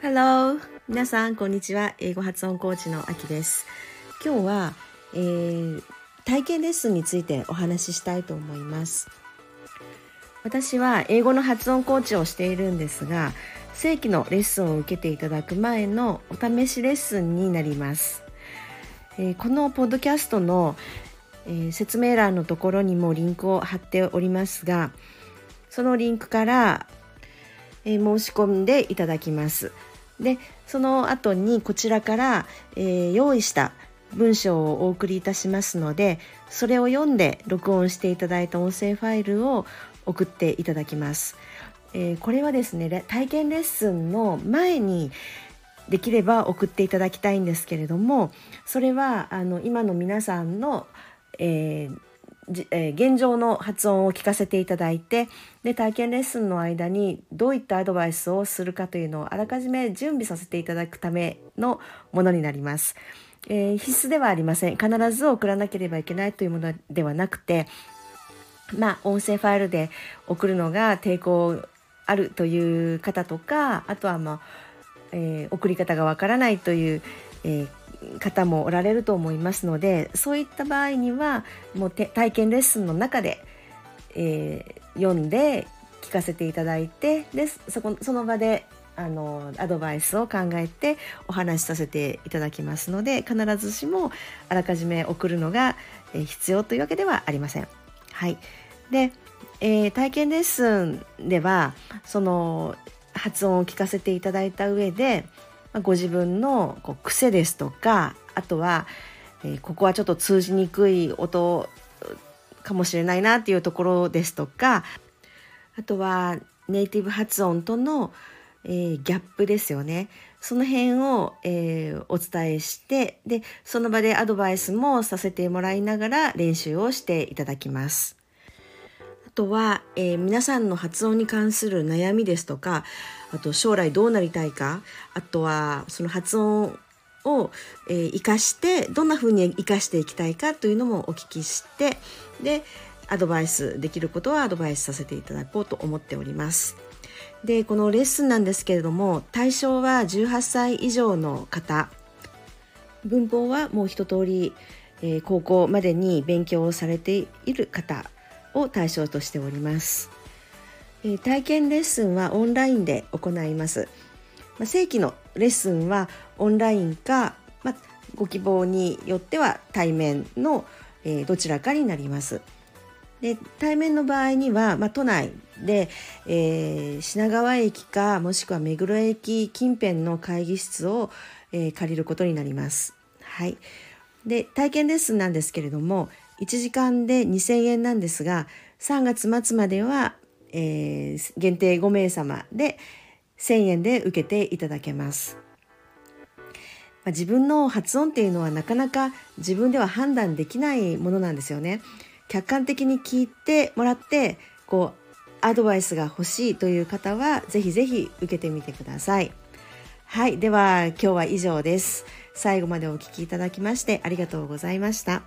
Hello! 皆さん、こんにちは。英語発音コーチのあきです。今日は、えー、体験レッスンについてお話ししたいと思います。私は英語の発音コーチをしているんですが、正規のレッスンを受けていただく前のお試しレッスンになります。えー、このポッドキャストの、えー、説明欄のところにもリンクを貼っておりますが、そのリンクから、えー、申し込んでいただきます。でその後にこちらから、えー、用意した文章をお送りいたしますのでそれを読んで録音していただいた音声ファイルを送っていただきます。えー、これはですね体験レッスンの前にできれば送っていただきたいんですけれどもそれはあの今の皆さんの、えーえ、現状の発音を聞かせていただいてで体験レッスンの間にどういったアドバイスをするかというのをあらかじめ準備させていただくためのものになります。えー、必須ではありません必ず送らなければいけないというものではなくてまあ音声ファイルで送るのが抵抗あるという方とかあとはまあ、えー、送り方がわからないという、えー、方もおられると思いますのでそういった場合にはもう体験レッスンの中で、えー、読んで聞かせていただいてでそこその場であのアドバイスを考えてお話しさせていただきますので必ずしもあらかじめ送るのが必要というわけではありません。はい、で、えー、体験レッスンではその発音を聞かせていただいた上でご自分のこう癖ですとかあとは、えー、ここはちょっと通じにくい音かもしれないなっていうところですとかあとはネイティブ発音との、えー、ギャップですよねその辺を、えー、お伝えしてでその場でアドバイスもさせてもらいながら練習をしていただきます。あとは、えー、皆さんの発音に関する悩みですとかあと将来どうなりたいかあとはその発音を、えー、生かしてどんな風に生かしていきたいかというのもお聞きしてでアドバイスできることはアドバイスさせていただこうと思っております。でこのレッスンなんですけれども対象は18歳以上の方文法はもう一通り、えー、高校までに勉強をされている方を対象としております。え体験レッスンはオンラインで行います。ま正規のレッスンはオンラインか、まご希望によっては対面の、えどちらかになります。で対面の場合には、ま都内で、えー、品川駅かもしくは目黒駅近辺の会議室を、えー、借りることになります。はい、で体験レッスンなんですけれども1時間で2000円なんですが3月末までは、えー、限定5名様で1000円で受けていただけます。まあ、自分の発音っていうのはなかなか自分では判断できないものなんですよね。客観的に聞いてもらってこうアドバイスが欲しいという方はぜひぜひ受けてみてください。はい、では今日は以上です。最後までお聴きいただきましてありがとうございました。